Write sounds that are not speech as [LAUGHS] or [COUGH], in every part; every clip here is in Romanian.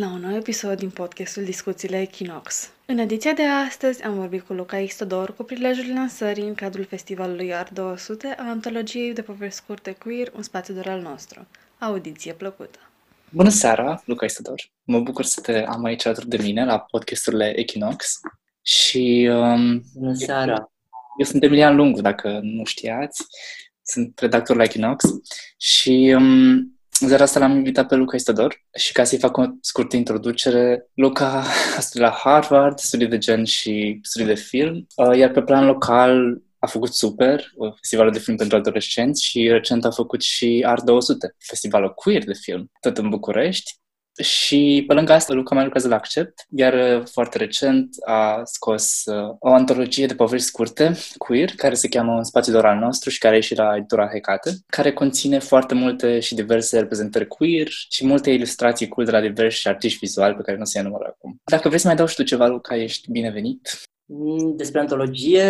venit la un nou episod din podcastul Discuțiile Equinox. În ediția de astăzi am vorbit cu Luca Istodor cu prilejul lansării în cadrul festivalului Art 200 a antologiei de povesti scurte queer Un spațiu doar al nostru. Audiție plăcută! Bună seara, Luca Istodor! Mă bucur să te am aici alături de mine la podcasturile Equinox și... Um, Bună seara! Eu sunt Emilian Lungu, dacă nu știați. Sunt redactor la Equinox și um, Zara asta l-am invitat pe Luca Istador și ca să-i fac o scurtă introducere, Luca a studiat la Harvard, studii de gen și studii de film, uh, iar pe plan local a făcut Super, festivalul de film pentru adolescenți și recent a făcut și Art 200, festivalul queer de film, tot în București. Și pe lângă asta, Luca mai lucrează la Accept, iar uh, foarte recent a scos uh, o antologie de povești scurte, queer, care se cheamă Un spațiu doar al nostru și care a ieșit la editura Hecate, care conține foarte multe și diverse reprezentări queer și multe ilustrații cool de la diversi artiști vizuali pe care nu se enumără acum. Dacă vrei să mai dau și tu ceva, Luca, ești binevenit. Mm, despre antologie,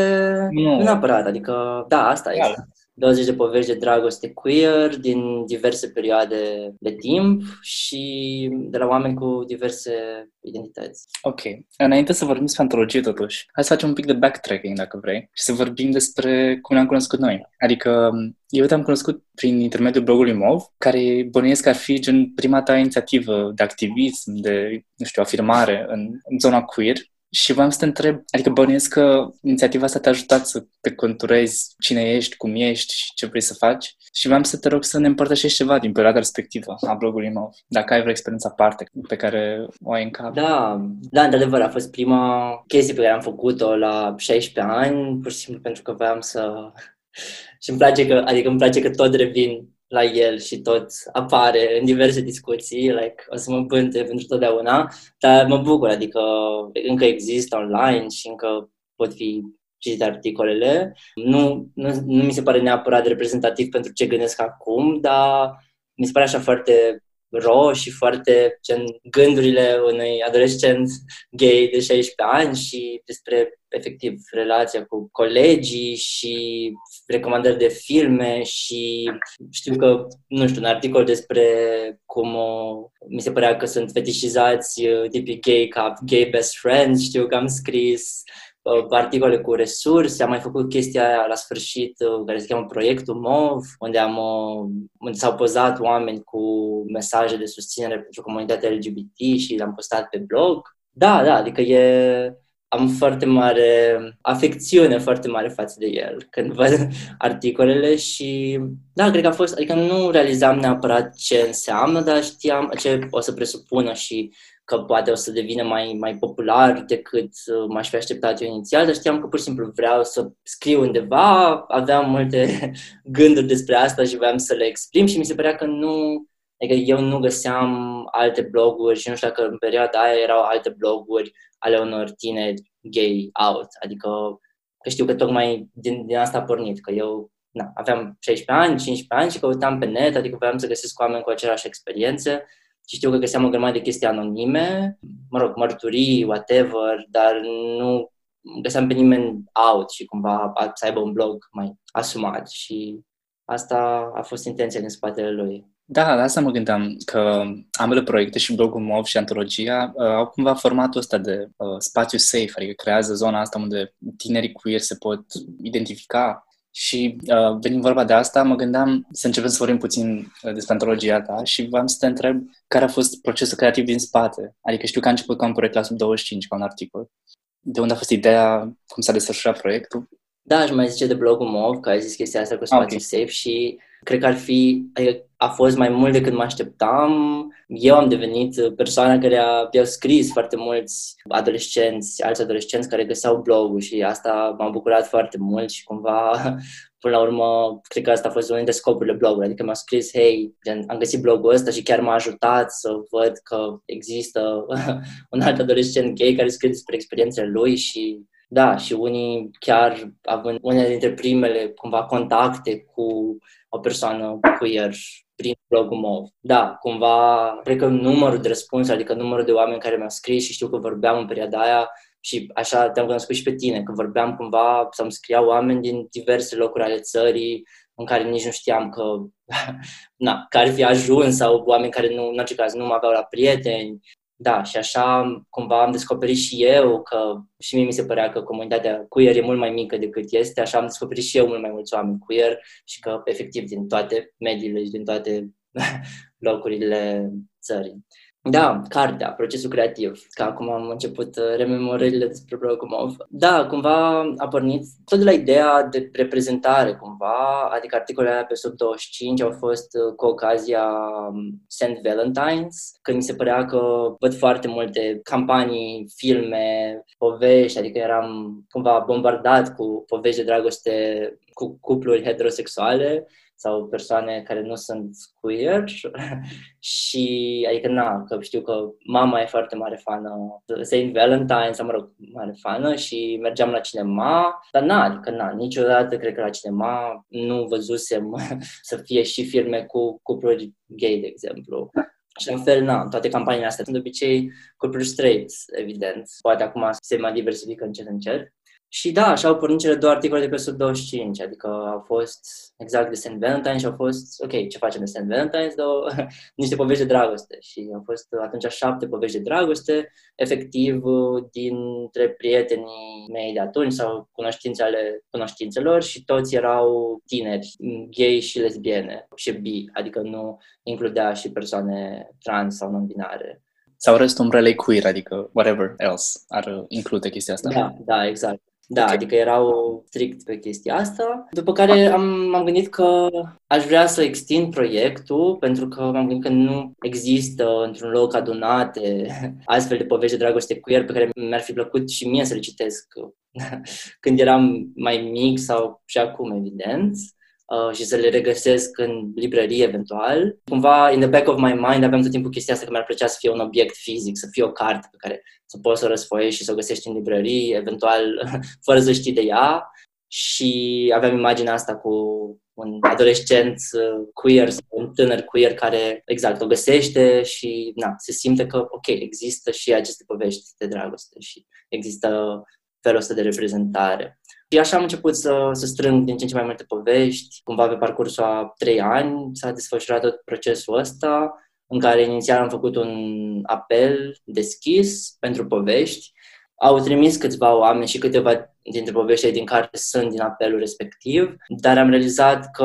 nu, nu neapărat, adică, da, asta este. 20 de povești de dragoste queer din diverse perioade de timp și de la oameni cu diverse identități. Ok. Înainte să vorbim despre antologie, totuși, hai să facem un pic de backtracking, dacă vrei, și să vorbim despre cum ne-am cunoscut noi. Adică, eu te-am cunoscut prin intermediul blogului MOV, care bănuiesc că ar fi gen prima ta inițiativă de activism, de, nu știu, afirmare în, în zona queer și v-am să te întreb, adică bănuiesc că inițiativa asta te-a ajutat să te conturezi cine ești, cum ești și ce vrei să faci. Și v-am să te rog să ne împărtășești ceva din perioada respectivă a blogului meu, dacă ai vreo experiență aparte pe care o ai în cap. Da, da, într-adevăr, a fost prima chestie pe care am făcut-o la 16 ani, pur și simplu pentru că voiam să... [LAUGHS] și îmi place că, adică îmi place că tot revin la el și tot apare în diverse discuții, like, o să mă bânte pentru totdeauna, dar mă bucur, adică încă există online și încă pot fi citite articolele. Nu, nu, nu mi se pare neapărat reprezentativ pentru ce gândesc acum, dar mi se pare așa foarte ro și foarte gen, gândurile unui adolescent gay de 16 ani și despre efectiv relația cu colegii și recomandări de filme și știu că, nu știu, un articol despre cum o, mi se părea că sunt fetișizați uh, tipic gay ca gay best friends, știu că am scris Uh, articole cu resurse, am mai făcut chestia aia la sfârșit uh, care se cheamă Proiectul MOV, unde, am, uh, unde s-au pozat oameni cu mesaje de susținere pentru comunitatea LGBT și le-am postat pe blog. Da, da, adică e, am foarte mare afecțiune foarte mare față de el când [LAUGHS] văd articolele și da, cred că a fost, adică nu realizam neapărat ce înseamnă, dar știam ce o să presupună și că poate o să devină mai, mai popular decât uh, m-aș fi așteptat eu inițial, dar știam că pur și simplu vreau să scriu undeva, aveam multe [LAUGHS] gânduri despre asta și vreau să le exprim și mi se părea că nu, adică eu nu găseam alte bloguri și nu știu dacă în perioada aia erau alte bloguri ale unor tineri gay out, adică că știu că tocmai din, din asta a pornit, că eu na, aveam 16 ani, 15 ani și căutam pe net, adică vreau să găsesc oameni cu aceleași experiențe și știu că găseam o grămadă de chestii anonime, mă rog, mărturii, whatever, dar nu găseam pe nimeni out și cumva să aibă un blog mai asumat și asta a fost intenția din spatele lui. Da, la asta mă gândeam, că ambele proiecte, și blogul MOV și antologia, uh, au cumva formatul ăsta de uh, spațiu safe, adică creează zona asta unde tinerii queer se pot identifica și uh, venind vorba de asta, mă gândeam să începem să vorbim puțin uh, despre antologia ta și v-am să te întreb care a fost procesul creativ din spate. Adică știu că a început ca un proiect la sub 25, ca un articol. De unde a fost ideea, cum s-a desfășurat proiectul? Da, aș mai zice de blogul MOV, că ai zis chestia asta cu spațiu okay. safe și cred că ar fi, adică a fost mai mult decât mă așteptam. Eu am devenit persoana care a, i-au scris foarte mulți adolescenți, alți adolescenți care găseau blogul și asta m-a bucurat foarte mult și cumva [LAUGHS] până la urmă, cred că asta a fost unul dintre scopurile blogului, adică mi-a scris, hei, gen, am găsit blogul ăsta și chiar m-a ajutat să văd că există [LAUGHS] un alt adolescent gay care scrie despre experiențele lui și da, și unii chiar având unele dintre primele cumva contacte cu o persoană queer prin blogul MOV. Da, cumva, cred că numărul de răspunsuri, adică numărul de oameni care mi-au scris și știu că vorbeam în perioada aia și așa te-am cunoscut și pe tine, că vorbeam cumva să-mi scriau oameni din diverse locuri ale țării în care nici nu știam că, [LAUGHS] na, care fi ajuns sau oameni care nu, în orice caz, nu mă aveau la prieteni. Da, și așa cumva am descoperit și eu că și mie mi se părea că comunitatea queer e mult mai mică decât este, așa am descoperit și eu mult mai mulți oameni queer și că efectiv din toate mediile și din toate locurile țării. Da, cartea, procesul creativ, că acum am început uh, rememorările despre Brogomov. Da, cumva a pornit tot de la ideea de reprezentare, cumva, adică articolele pe sub 25 au fost uh, cu ocazia um, St. Valentine's, când mi se părea că văd foarte multe campanii, filme, povești, adică eram cumva bombardat cu povești de dragoste cu cupluri heterosexuale sau persoane care nu sunt queer [LAUGHS] și adică na, că știu că mama e foarte mare fană Saint Valentine sau mă rog, mare fană și mergeam la cinema, dar na, adică na, niciodată cred că la cinema nu văzusem [LAUGHS] să fie și filme cu cupluri gay, de exemplu. Și la fel, na, toate campaniile astea sunt de obicei cupluri straight, evident. Poate acum se mai diversifică încet încet. Și da, așa au pornit cele două articole de pe sub 25, adică au fost exact de St. Valentine și au fost, ok, ce facem de St. Valentine? Două, [LAUGHS] niște povești de dragoste și au fost atunci șapte povești de dragoste, efectiv dintre prietenii mei de atunci sau cunoștințe ale cunoștințelor și toți erau tineri, gay și lesbiene și bi, adică nu includea și persoane trans sau non-binare. Sau restul umbrelei queer, adică whatever else ar include chestia asta. Da, da, exact. Da, okay. adică erau strict pe chestia asta. După care am, m-am gândit că aș vrea să extind proiectul, pentru că m-am gândit că nu există într-un loc adunate [LAUGHS] astfel de povești de dragoste queer pe care mi-ar fi plăcut și mie să le citesc [LAUGHS] când eram mai mic sau și acum, evident. Uh, și să le regăsesc în librărie eventual. Cumva, in the back of my mind, aveam tot timpul chestia asta că mi-ar plăcea să fie un obiect fizic, să fie o carte pe care să poți să o răsfoiești și să o găsești în librărie, eventual [LAUGHS] fără să știi de ea. Și aveam imaginea asta cu un adolescent uh, queer sau un tânăr queer care exact o găsește și na, se simte că, ok, există și aceste povești de dragoste și există felul ăsta de reprezentare. Și așa am început să, să strâng din ce în ce mai multe povești. Cumva pe parcursul a trei ani s-a desfășurat tot procesul ăsta, în care inițial am făcut un apel deschis pentru povești. Au trimis câțiva oameni și câteva dintre poveștile din care sunt din apelul respectiv, dar am realizat că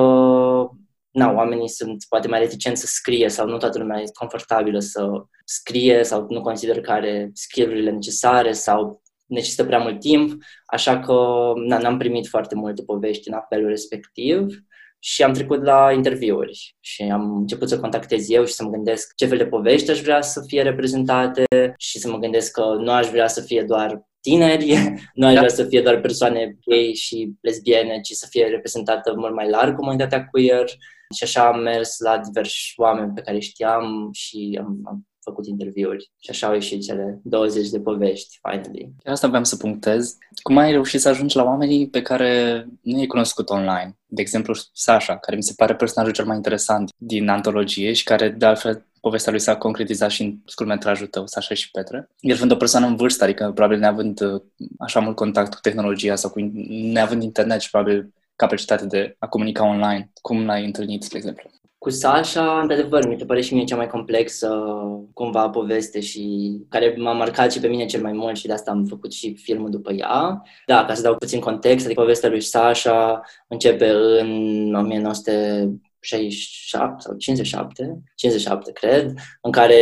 na, oamenii sunt poate mai reticenți să scrie sau nu toată lumea este confortabilă să scrie sau nu consider că are skill-urile necesare sau necesită prea mult timp, așa că na, n-am primit foarte multe povești în apelul respectiv și am trecut la interviuri și am început să contactez eu și să mă gândesc ce fel de povești aș vrea să fie reprezentate și să mă gândesc că nu aș vrea să fie doar tineri, [LAUGHS] nu aș da. vrea să fie doar persoane gay și lesbiene, ci să fie reprezentată mult mai larg comunitatea queer și așa am mers la diversi oameni pe care știam și am, am făcut interviuri și așa au ieșit cele 20 de povești, finally. Asta vreau să punctez. Cum ai reușit să ajungi la oamenii pe care nu i-ai cunoscut online? De exemplu, Sasha, care mi se pare personajul cel mai interesant din antologie și care, de altfel, povestea lui s-a concretizat și în scurtmetrajul tău, Sasha și Petre. El fiind o persoană în vârstă, adică probabil neavând uh, așa mult contact cu tehnologia sau cu, neavând internet și probabil capacitate de a comunica online. Cum l-ai întâlnit, spre exemplu? Cu Sasha, într-adevăr, mi se pare și mie cea mai complexă cumva poveste și care m-a marcat și pe mine cel mai mult și de asta am făcut și filmul după ea. Da, ca să dau puțin context, adică povestea lui Sasha începe în 1967 sau 57, 57 cred, în care,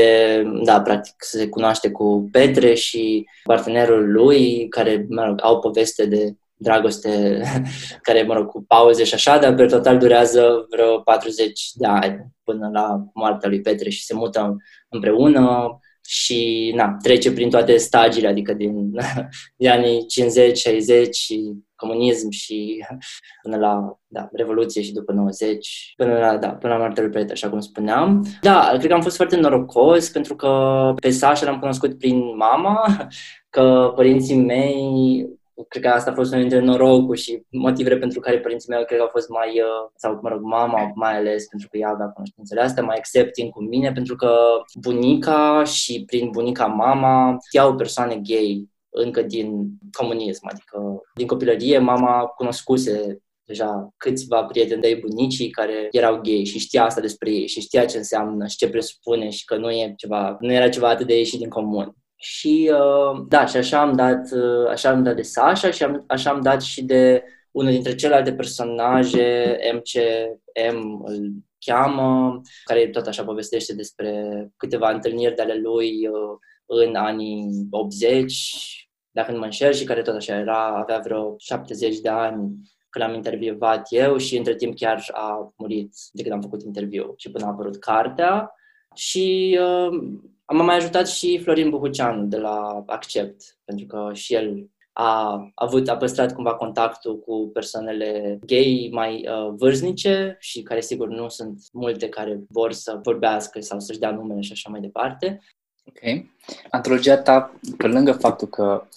da, practic se cunoaște cu Petre și partenerul lui, care, mă rog, au poveste de dragoste [LAUGHS] care, mă rog, cu pauze și așa, dar pe total durează vreo 40 de ani până la moartea lui Petre și se mută împreună și na, trece prin toate stagiile, adică din, [LAUGHS] din anii 50, 60 și comunism și [LAUGHS] până la da, Revoluție și după 90, până la, da, până la moartea lui Petre, așa cum spuneam. Da, cred că am fost foarte norocos pentru că pe Sasha l-am cunoscut prin mama, că părinții mei cred că asta a fost unul dintre norocul și motivele pentru care părinții mei cred că au fost mai, uh, sau mă rog, mama mai ales pentru că ea avea cunoștințele astea, mai accepting cu mine, pentru că bunica și prin bunica mama știau persoane gay încă din comunism, adică din copilărie mama cunoscuse deja câțiva prieteni de bunicii care erau gay și știa asta despre ei și știa ce înseamnă și ce presupune și că nu e ceva, nu era ceva atât de ieșit din comun. Și uh, da, și așa am dat, uh, așa am dat de Sasha și am, așa am dat și de unul dintre celelalte personaje, MCM îl cheamă, care tot așa povestește despre câteva întâlniri de ale lui uh, în anii 80, dacă nu mă înșel, și care tot așa era, avea vreo 70 de ani când l-am intervievat eu și între timp chiar a murit de când am făcut interviu și până a apărut cartea. Și uh, am mai ajutat și Florin Buhuceanu de la Accept, pentru că și el a avut, a păstrat cumva contactul cu persoanele gay mai uh, vârstnice și care sigur nu sunt multe care vor să vorbească sau să-și dea numele și așa mai departe. Ok. Antologia ta, pe lângă faptul că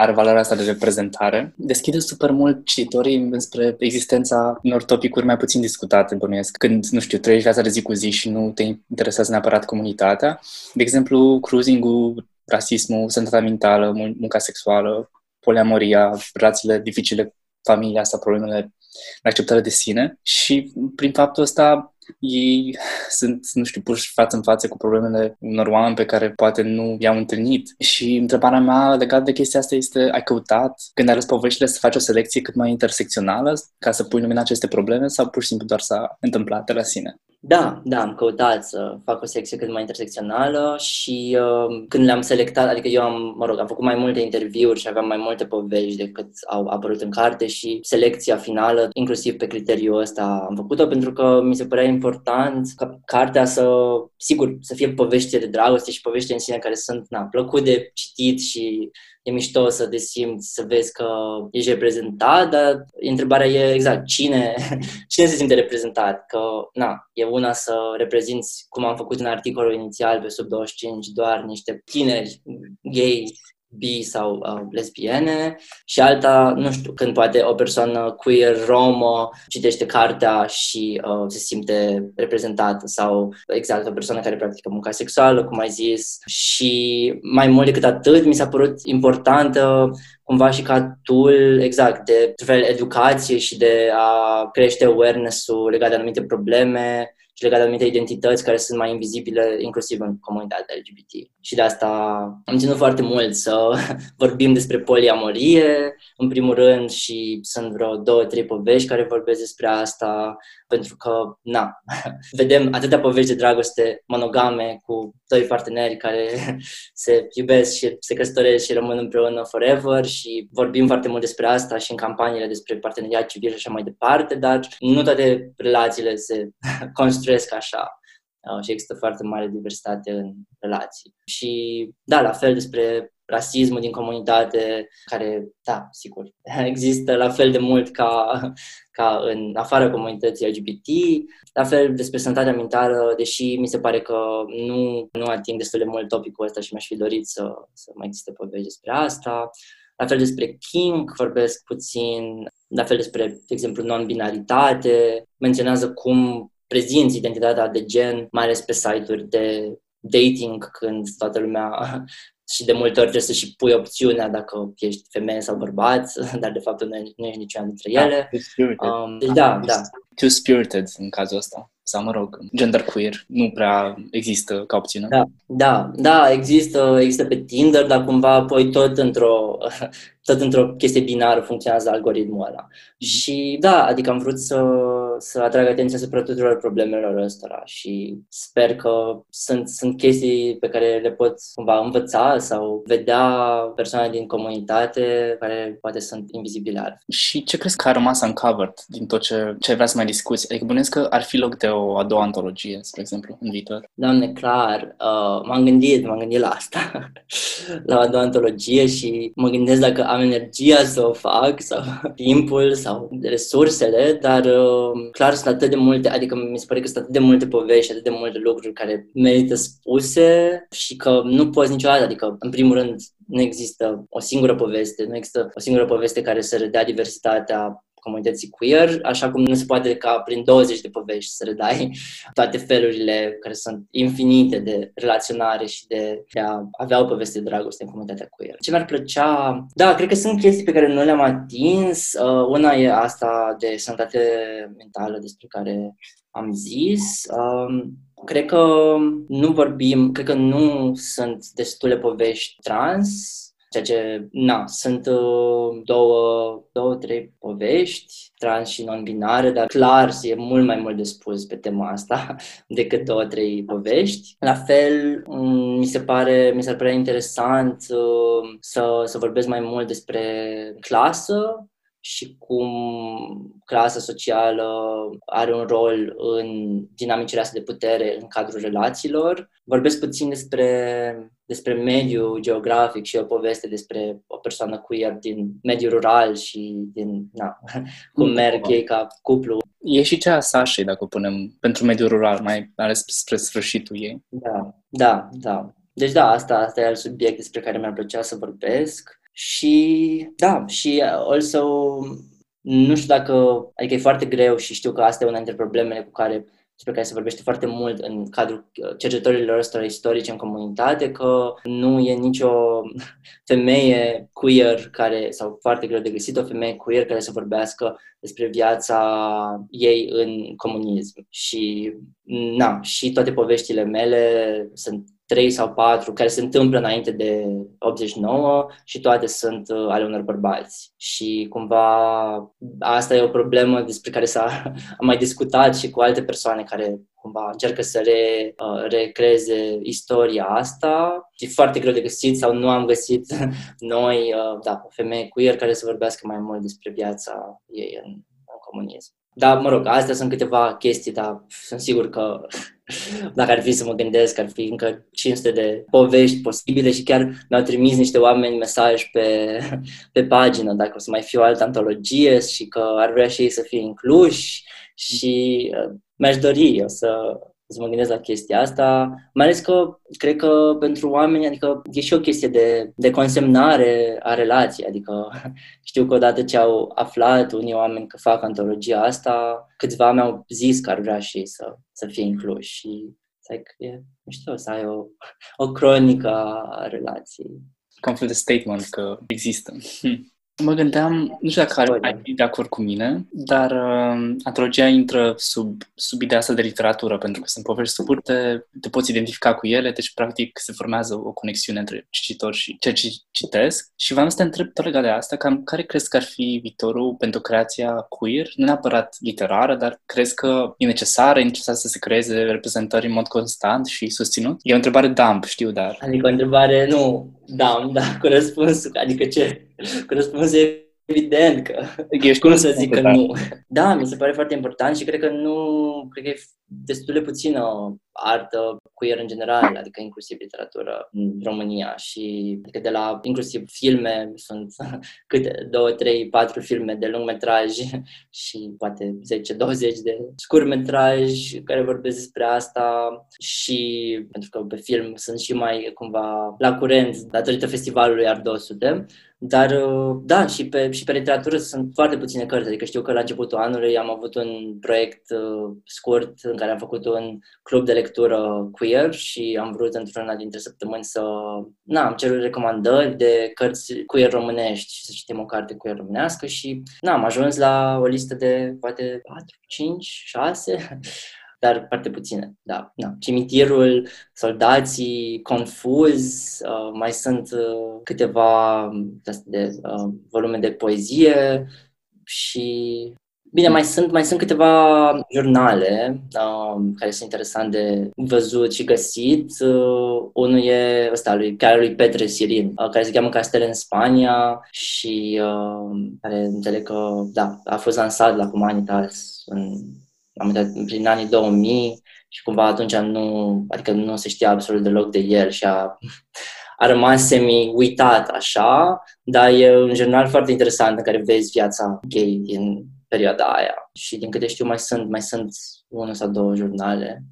are valoarea asta de reprezentare, deschide super mult cititorii spre existența unor topicuri mai puțin discutate, bănuiesc. Când, nu știu, trăiești viața de zi cu zi și nu te interesează neapărat comunitatea. De exemplu, cruising-ul, rasismul, sănătatea mentală, munca sexuală, poliamoria, relațiile dificile, familia asta, problemele de acceptare de sine și prin faptul ăsta ei sunt, nu știu, puși față în față cu problemele unor oameni pe care poate nu i-au întâlnit. Și întrebarea mea legată de chestia asta este, ai căutat, când ai ales poveștile, să faci o selecție cât mai intersecțională ca să pui lumina aceste probleme sau pur și simplu doar s-a întâmplat de la sine? Da, da, am căutat să fac o secție cât mai intersecțională și uh, când le-am selectat, adică eu am, mă rog, am făcut mai multe interviuri și aveam mai multe povești decât au apărut în carte și selecția finală, inclusiv pe criteriul ăsta, am făcut-o pentru că mi se părea important ca cartea să, sigur, să fie povești de dragoste și povești în sine care sunt, na, plăcut de citit și e mișto să te simți, să vezi că ești reprezentat, dar întrebarea e exact cine, [LAUGHS] cine se simte reprezentat, că na, e una să reprezinți, cum am făcut în articolul inițial pe sub 25, doar niște tineri gay bi sau uh, lesbiene. Și alta, nu știu, când poate o persoană queer romă citește cartea și uh, se simte reprezentată sau exact o persoană care practică munca sexuală, cum ai zis. Și mai mult decât atât mi s-a părut importantă cumva și ca tool exact de fel educație și de a crește awareness-ul legat de anumite probleme și legat de anumite identități care sunt mai invizibile, inclusiv în comunitatea LGBT. Și de asta am ținut foarte mult să [LAUGHS] vorbim despre poliamorie, în primul rând, și sunt vreo două, trei povești care vorbesc despre asta, pentru că, na, [LAUGHS] vedem atâtea povești de dragoste monogame cu doi parteneri care [LAUGHS] se iubesc și se căsătoresc și rămân împreună forever și vorbim foarte mult despre asta și în campaniile despre parteneriat civil și așa mai departe, dar nu toate relațiile se construiesc așa uh, și există foarte mare diversitate în relații. Și da, la fel despre rasismul din comunitate, care, da, sigur, [LAUGHS] există la fel de mult ca, ca în afara comunității LGBT, la fel despre sănătatea mentală, deși mi se pare că nu, nu ating destul de mult topicul ăsta și mi-aș fi dorit să, să mai existe povești despre asta. La fel despre King vorbesc puțin, la fel despre, de exemplu, non-binaritate, menționează cum prezinți identitatea de gen, mai ales pe site-uri de dating, când toată lumea [LAUGHS] și de multe ori trebuie să și pui opțiunea dacă ești femeie sau bărbat, [LAUGHS] dar de fapt nu, nu ești niciuna dintre da, ele. Da, um, deci da, da. Two-spirited în cazul ăsta sau, mă rog, genderqueer nu prea există ca opțiune. Da, da, da, există, există pe Tinder, dar cumva apoi tot într-o, [LAUGHS] tot într-o chestie binară funcționează algoritmul ăla. Și da, adică am vrut să, să atrag atenția asupra tuturor problemelor ăstora și sper că sunt, sunt chestii pe care le pot cumva învăța sau vedea persoane din comunitate care poate sunt invizibile Și ce crezi că a rămas uncovered din tot ce, ce vrea să mai discuți? Adică bănesc că ar fi loc de o a doua antologie, spre exemplu, în viitor? Doamne, clar, uh, m-am gândit, m-am gândit la asta, [LAUGHS] la a doua antologie și mă gândesc dacă am energia să o fac sau [LAUGHS] timpul sau resursele, dar uh, clar sunt atât de multe, adică mi se pare că sunt atât de multe povești, atât de multe lucruri care merită spuse și că nu poți niciodată, adică în primul rând nu există o singură poveste, nu există o singură poveste care să redea diversitatea comunității queer, așa cum nu se poate ca prin 20 de povești să redai toate felurile care sunt infinite de relaționare și de, de a avea o poveste de dragoste în comunitatea queer. Ce mi-ar plăcea? Da, cred că sunt chestii pe care nu le-am atins. Uh, una e asta de sănătate mentală despre care am zis. Um, cred că nu vorbim, cred că nu sunt destule povești trans, ceea ce, na, sunt uh, două, două, trei povești trans și non-binare, dar clar e mult mai mult de spus pe tema asta [LAUGHS] decât două, trei povești. La fel, mm, mi se pare, mi s-ar părea interesant uh, să, să vorbesc mai mult despre clasă, și cum clasa socială are un rol în dinamicile astea de putere în cadrul relațiilor. Vorbesc puțin despre, despre mediul geografic și o poveste despre o persoană queer din mediul rural și din, na, [LAUGHS] cum merg ei ca cuplu. E și cea a Sashei, dacă o punem pentru mediul rural, mai ales spre sfârșitul ei. Da, da, da. Deci da, asta, asta e alt subiect despre care mi-ar plăcea să vorbesc. Și da, și also nu știu dacă, adică e foarte greu și știu că asta e una dintre problemele cu care despre care se vorbește foarte mult în cadrul cercetătorilor ăstora istorice în comunitate, că nu e nicio femeie queer care, sau foarte greu de găsit, o femeie queer care să vorbească despre viața ei în comunism. Și, na, și toate poveștile mele sunt trei sau patru care se întâmplă înainte de 89 și toate sunt uh, ale unor bărbați. Și cumva asta e o problemă despre care s-a am [LAUGHS] mai discutat și cu alte persoane care cumva încearcă să re, uh, recreeze istoria asta. E foarte greu de găsit sau nu am găsit [LAUGHS] noi, uh, da, o femeie queer care să vorbească mai mult despre viața ei în, în comunism. Da, mă rog, astea sunt câteva chestii, dar sunt sigur că [LAUGHS] dacă ar fi să mă gândesc, ar fi încă 500 de povești posibile și chiar mi-au trimis niște oameni mesaj pe, pe pagină dacă o să mai fie o altă antologie și că ar vrea și ei să fie incluși și uh, mi-aș dori eu să, să mă gândesc la chestia asta, mai ales că cred că pentru oameni, adică e și o chestie de, de consemnare a relației, adică [LAUGHS] știu că odată ce au aflat unii oameni că fac antologia asta, câțiva mi-au zis că ar vrea și să, să fie incluși și like, e știu să ai o, [LAUGHS] o cronică a relației. Ca un fel de statement că există. [LAUGHS] Mă gândeam, nu știu dacă ar, ai fi de acord cu mine, dar uh, antologia intră sub, sub ideea asta de literatură, pentru că sunt povești scurte, te poți identifica cu ele, deci practic se formează o conexiune între cititor și ceea ce citesc. Și v-am să te întreb tot legat de asta, cam care crezi că ar fi viitorul pentru creația queer? Nu neapărat literară, dar crezi că e necesară, e necesar să se creeze reprezentări în mod constant și susținut? E o întrebare dump, știu, dar... Adică o întrebare, nu, dump, dar cu răspunsul, adică ce? Cu răspunsul e evident că... Ești cum să zic că nu. Da, mi se pare foarte important și cred că nu... Cred că e destul de puțină artă queer în general, adică inclusiv literatură în România și adică de la inclusiv filme sunt [LAUGHS] câte două, trei, patru filme de lungmetraj [LAUGHS] și poate 10-20 de scurtmetraj care vorbesc despre asta și pentru că pe film sunt și mai cumva la curent datorită festivalului Art 200 dar, da, și pe, și pe literatură sunt foarte puține cărți. Adică știu că la începutul anului am avut un proiect uh, scurt în care am făcut un club de lectură queer și am vrut într-una dintre săptămâni să... Na, am cerut recomandări de cărți queer românești și să citim o carte queer românească și na, am ajuns la o listă de poate 4, 5, 6 dar foarte puține, da. da. Cimitirul, soldații, confuz, uh, mai sunt uh, câteva de, uh, volume de poezie și Bine, mai sunt, mai sunt câteva jurnale uh, care sunt interesant de văzut și găsit. Uh, unul e ăsta, lui, chiar lui Petre Sirin, uh, care se cheamă Castele în Spania și uh, care înțeleg că, da, a fost lansat la Humanitas în, am uitat, prin anii 2000 și cumva atunci nu, adică nu se știa absolut deloc de el și a, a rămas semi-uitat așa, dar e un jurnal foarte interesant în care vezi viața gay din perioada aia. Și din câte știu mai sunt, mai sunt unul sau două jurnale.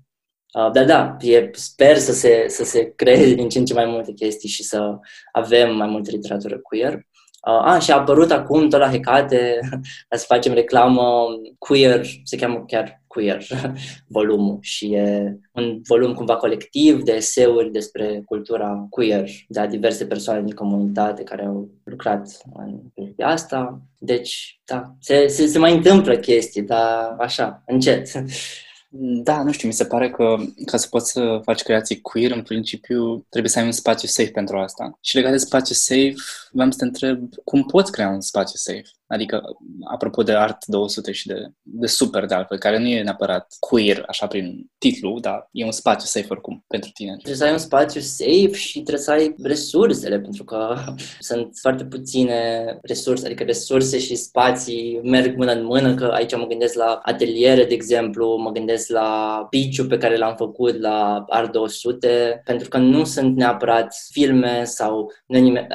Uh, dar da, e, sper să se, să se creeze din ce în ce mai multe chestii și să avem mai multă literatură queer. Uh, a, și a apărut acum tot la Hecate, [LAUGHS] să facem reclamă queer, se cheamă chiar queer, [LAUGHS] volumul și e un volum cumva colectiv de eseuri despre cultura queer, de a diverse persoane din comunitate care au lucrat în pe asta. Deci, da, se, se, se mai întâmplă chestii, dar așa, încet. [LAUGHS] Da, nu știu, mi se pare că ca să poți să faci creații queer, în principiu trebuie să ai un spațiu safe pentru asta. Și legat de spațiu safe, vreau să te întreb cum poți crea un spațiu safe? Adică, apropo de Art 200 și de, de Super, de altfel, care nu e neapărat queer, așa prin titlu, dar e un spațiu safe oricum pentru tine. Trebuie să ai un spațiu safe și trebuie să ai resursele, pentru că sunt foarte puține resurse, adică resurse și spații merg mână în mână, că aici mă gândesc la ateliere, de exemplu, mă gândesc la piciu pe care l-am făcut la Art 200, pentru că nu sunt neapărat filme sau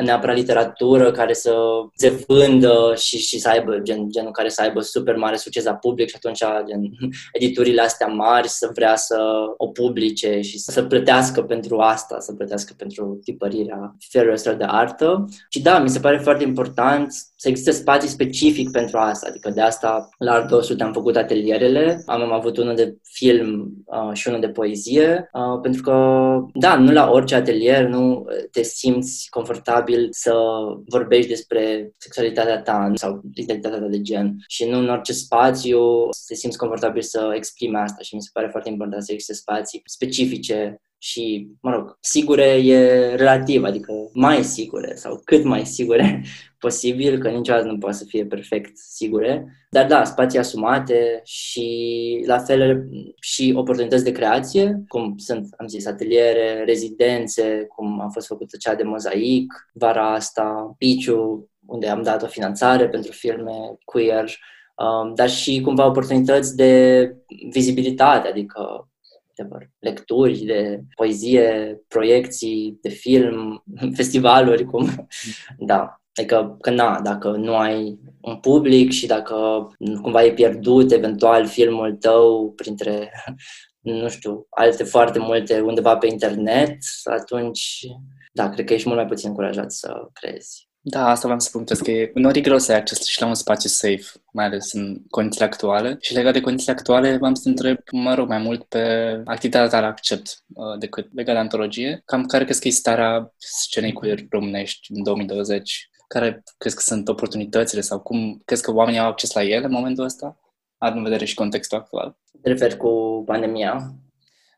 neapărat literatură care să se vândă și și să aibă gen, genul care să aibă super mare succes la public și atunci gen, [LAUGHS] editurile astea mari să vrea să o publice și să plătească pentru asta, să plătească pentru tipărirea felului ăsta de artă. Și da, mi se pare foarte important să existe spații specific pentru asta, adică de asta la Art 200 am făcut atelierele, am, am avut unul de film uh, și unul de poezie, uh, pentru că, da, nu la orice atelier nu te simți confortabil să vorbești despre sexualitatea ta sau sau identitatea de gen. Și nu în orice spațiu te simți confortabil să exprime asta. Și mi se pare foarte important să existe spații specifice și, mă rog, sigure e relativ, adică mai sigure sau cât mai sigure [LAUGHS] posibil, că niciodată nu poate să fie perfect sigure, dar da, spații asumate și la fel și oportunități de creație, cum sunt, am zis, ateliere, rezidențe, cum a fost făcută cea de mozaic, vara asta, Piciu, unde am dat o finanțare pentru filme queer, um, dar și cumva oportunități de vizibilitate, adică lecturi de poezie, proiecții de film, [LAUGHS] festivaluri, cum, [LAUGHS] da. Adică că na, dacă nu ai un public și dacă cumva e pierdut eventual filmul tău printre, [LAUGHS] nu știu, alte foarte multe undeva pe internet, atunci, da, cred că ești mult mai puțin încurajat să crezi. Da, asta v-am să punctez, că e uneori e greu să ai acces și la un spațiu safe, mai ales în condițiile actuale. Și legat de condițiile actuale, v-am să întreb, mă rog, mai mult pe activitatea ta la accept uh, decât legat de antologie. Cam care crezi că e starea scenei queer românești în 2020? Care crezi că sunt oportunitățile sau cum crezi că oamenii au acces la ele în momentul ăsta? Ar în vedere și contextul actual. Te referi cu pandemia?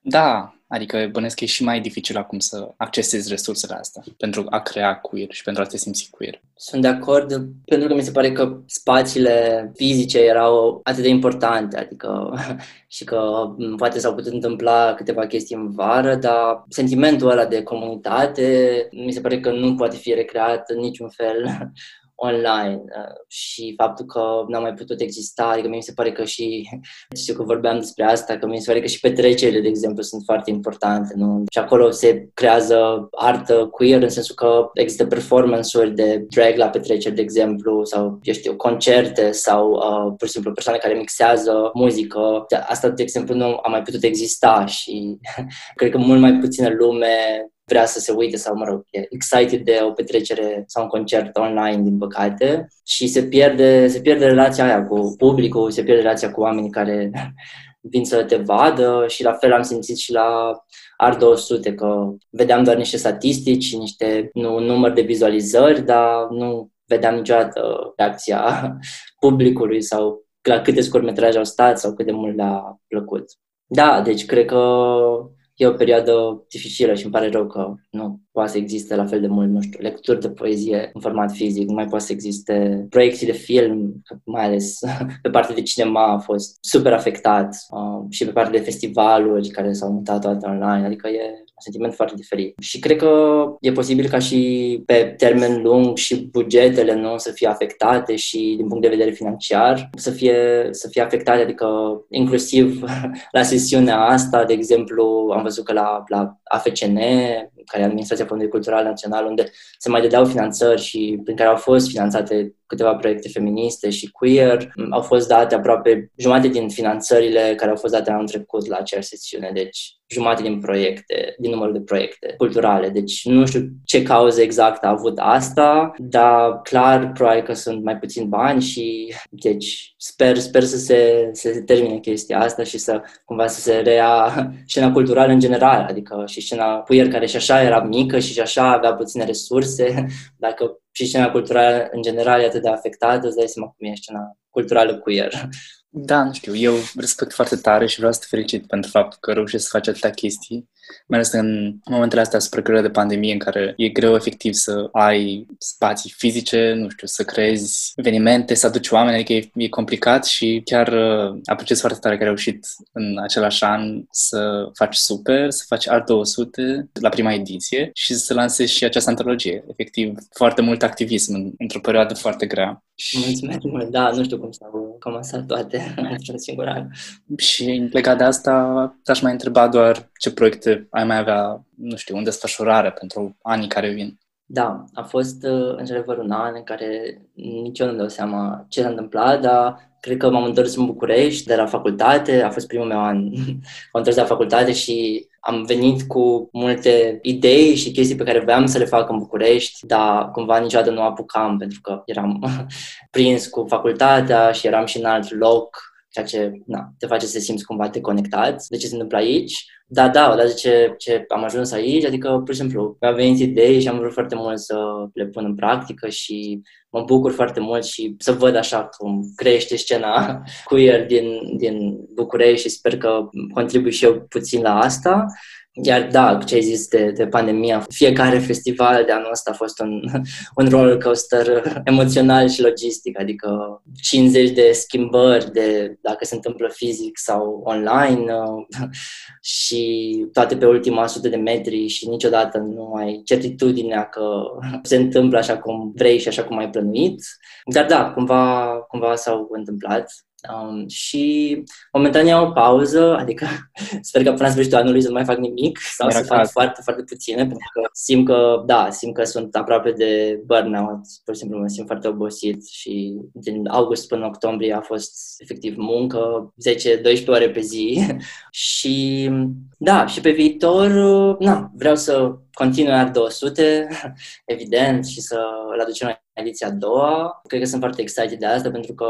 Da, Adică bănesc că e și mai dificil acum să accesezi resursele astea pentru a crea queer și pentru a te simți queer. Sunt de acord, pentru că mi se pare că spațiile fizice erau atât de importante, adică [LAUGHS] și că poate s-au putut întâmpla câteva chestii în vară, dar sentimentul ăla de comunitate mi se pare că nu poate fi recreat în niciun fel [LAUGHS] online uh, și faptul că n-a mai putut exista, adică mi se pare că și, [LAUGHS] știu că vorbeam despre asta, că mi se pare că și petrecerile, de exemplu, sunt foarte importante, nu? Și acolo se creează artă queer în sensul că există performance-uri de drag la petreceri, de exemplu, sau, eu știu, concerte sau, uh, pur și simplu, persoane care mixează muzică. Asta, de exemplu, nu a mai putut exista și [LAUGHS] cred că mult mai puțină lume vrea să se uite sau, mă rog, e excited de o petrecere sau un concert online, din păcate, și se pierde, se pierde relația aia cu publicul, se pierde relația cu oamenii care [LAUGHS] vin să te vadă și la fel am simțit și la Art 200 că vedeam doar niște statistici, niște nu, număr de vizualizări, dar nu vedeam niciodată reacția [LAUGHS] publicului sau la câte scurtmetraje au stat sau cât de mult le-a plăcut. Da, deci cred că e o perioadă dificilă și îmi pare rău că nu poate să existe la fel de mult, nu știu, lecturi de poezie în format fizic, nu mai poate să existe proiecții de film, mai ales [LAUGHS] pe partea de cinema a fost super afectat uh, și pe partea de festivaluri care s-au mutat toate online, adică e un sentiment foarte diferit. Și cred că e posibil ca și pe termen lung și bugetele nu să fie afectate și din punct de vedere financiar să fie, să fie afectate, adică inclusiv [LAUGHS] la sesiunea asta, de exemplu, am văzut că la, la AFCN care e Administrația Fondului Cultural Național, unde se mai dădeau finanțări și prin care au fost finanțate câteva proiecte feministe și queer. Au fost date aproape jumate din finanțările care au fost date anul trecut la aceeași sesiune, deci jumate din proiecte, din numărul de proiecte culturale. Deci nu știu ce cauză exact a avut asta, dar clar probabil că sunt mai puțin bani și deci sper, sper să se, să se termine chestia asta și să cumva să se rea [LAUGHS] scena culturală în general, adică și scena queer care și așa era mică și și așa avea puține resurse, [LAUGHS] dacă și scena culturală în general e atât de afectată, îți dai seama cum e scena culturală queer. Da, nu știu, eu respect foarte tare și vreau să te felicit pentru faptul că reușești să faci atâtea chestii, mai ales în momentele astea super grele de pandemie în care e greu efectiv să ai spații fizice, nu știu, să creezi evenimente, să aduci oameni, adică e, e complicat și chiar uh, apreciez foarte tare că ai reușit în același an să faci super, să faci alt 200 la prima ediție și să lansezi și această antologie. Efectiv, foarte mult activism în, într-o perioadă foarte grea. Mulțumesc mult, da, nu știu cum s-au comasat toate într-un singur an. Și legat de asta, te-aș mai întreba doar ce proiecte ai mai avea, nu știu, în desfășurare pentru anii care vin. Da, a fost uh, într-adevăr un an în care nici eu nu dau seama ce s-a întâmplat, dar cred că m-am întors în București de la facultate, a fost primul meu an, [LAUGHS] m-am întors de la facultate și am venit cu multe idei și chestii pe care voiam să le fac în București, dar cumva niciodată nu apucam pentru că eram [LAUGHS] prins cu facultatea și eram și în alt loc ceea ce na, te face să te simți cumva deconectat de ce se întâmplă aici. Dar da, odată ce, ce am ajuns aici, adică, pur și simplu, mi-au venit idei și am vrut foarte mult să le pun în practică și mă bucur foarte mult și să văd așa cum crește scena [LAUGHS] queer din, din București și sper că contribui și eu puțin la asta. Iar da, ce ai zis de, de pandemia, fiecare festival de anul ăsta a fost un, [LAUGHS] un roller coaster [LAUGHS] emoțional și logistic, adică 50 de schimbări de dacă se întâmplă fizic sau online și toate pe ultima sută de metri și niciodată nu ai certitudinea că [LAUGHS] se întâmplă așa cum vrei și așa cum ai plănuit. Dar da, cumva, cumva s-au întâmplat Um, și momentan iau o pauză, adică [LAUGHS] sper că până la sfârșitul anului să nu mai fac nimic sau Era să fac foarte, foarte puține, pentru că simt că, da, simt că sunt aproape de burnout, pur și simplu mă simt foarte obosit și din august până octombrie a fost efectiv muncă, 10-12 ore pe zi. [LAUGHS] Și, da, și pe viitor, na, vreau să continui Art 200, [LAUGHS] evident, și să îl aducem ediția a doua. Cred că sunt foarte excited de asta pentru că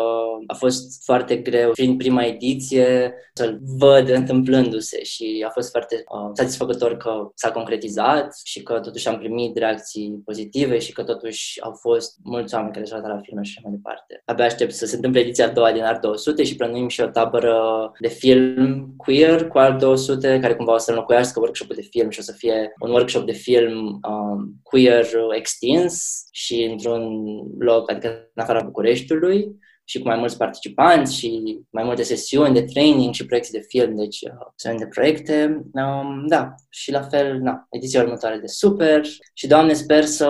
a fost foarte greu prin prima ediție să-l văd întâmplându-se și a fost foarte uh, satisfăcător că s-a concretizat și că totuși am primit reacții pozitive și că totuși au fost mulți oameni care s-au la filme și așa mai departe. Abia aștept să se întâmple ediția a doua din Art 200 și plănuim și o tabără de film queer cu Art 200 care cumva o să înlocuiască workshop-ul de film și o să fie un workshop de film um, queer extins și într-un loc, adică în afara Bucureștiului și cu mai mulți participanți și mai multe sesiuni de training și proiecte de film, deci uh, sunt de proiecte. Um, da, și la fel, na, ediția următoare de super și, Doamne, sper să,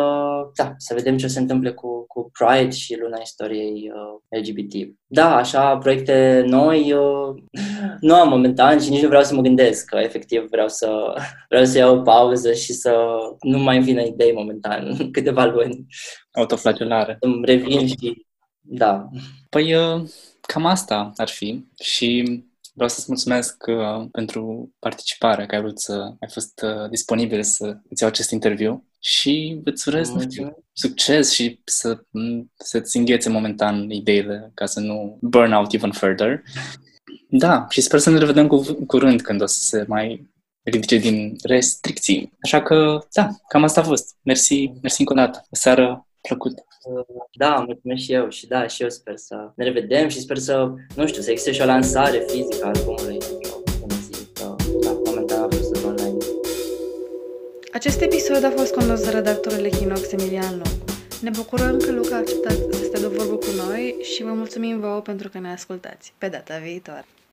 da, să vedem ce se întâmple cu, cu Pride și luna istoriei uh, LGBT. Da, așa, proiecte noi uh, [LAUGHS] nu am momentan și nici nu vreau să mă gândesc, că efectiv vreau să, [LAUGHS] vreau să iau o pauză și să nu mai vină idei momentan, [LAUGHS] câteva luni. Autoflagelare. Îmi revin și da. Păi uh, cam asta ar fi și vreau să-ți mulțumesc uh, pentru participare, că ai vrut să ai fost uh, disponibil să îți iau acest interviu și îți urez, nu știu, succes și să, să-ți înghețe momentan ideile ca să nu burn out even further. Da, și sper să ne revedem cu, curând când o să se mai ridice din restricții. Așa că, da, cam asta a fost. Mersi, mersi încă o dată. O seară plăcută. Da, mulțumesc și eu și da, și eu sper să ne revedem și sper să, nu știu, să existe și o lansare fizică a albumului. Da, momentan a fost online. Acest episod a fost condus de redactorul Echinox Emilian Loc. Ne bucurăm că Luca a acceptat să stea de vorbă cu noi și vă mulțumim vouă pentru că ne ascultați. Pe data viitoare!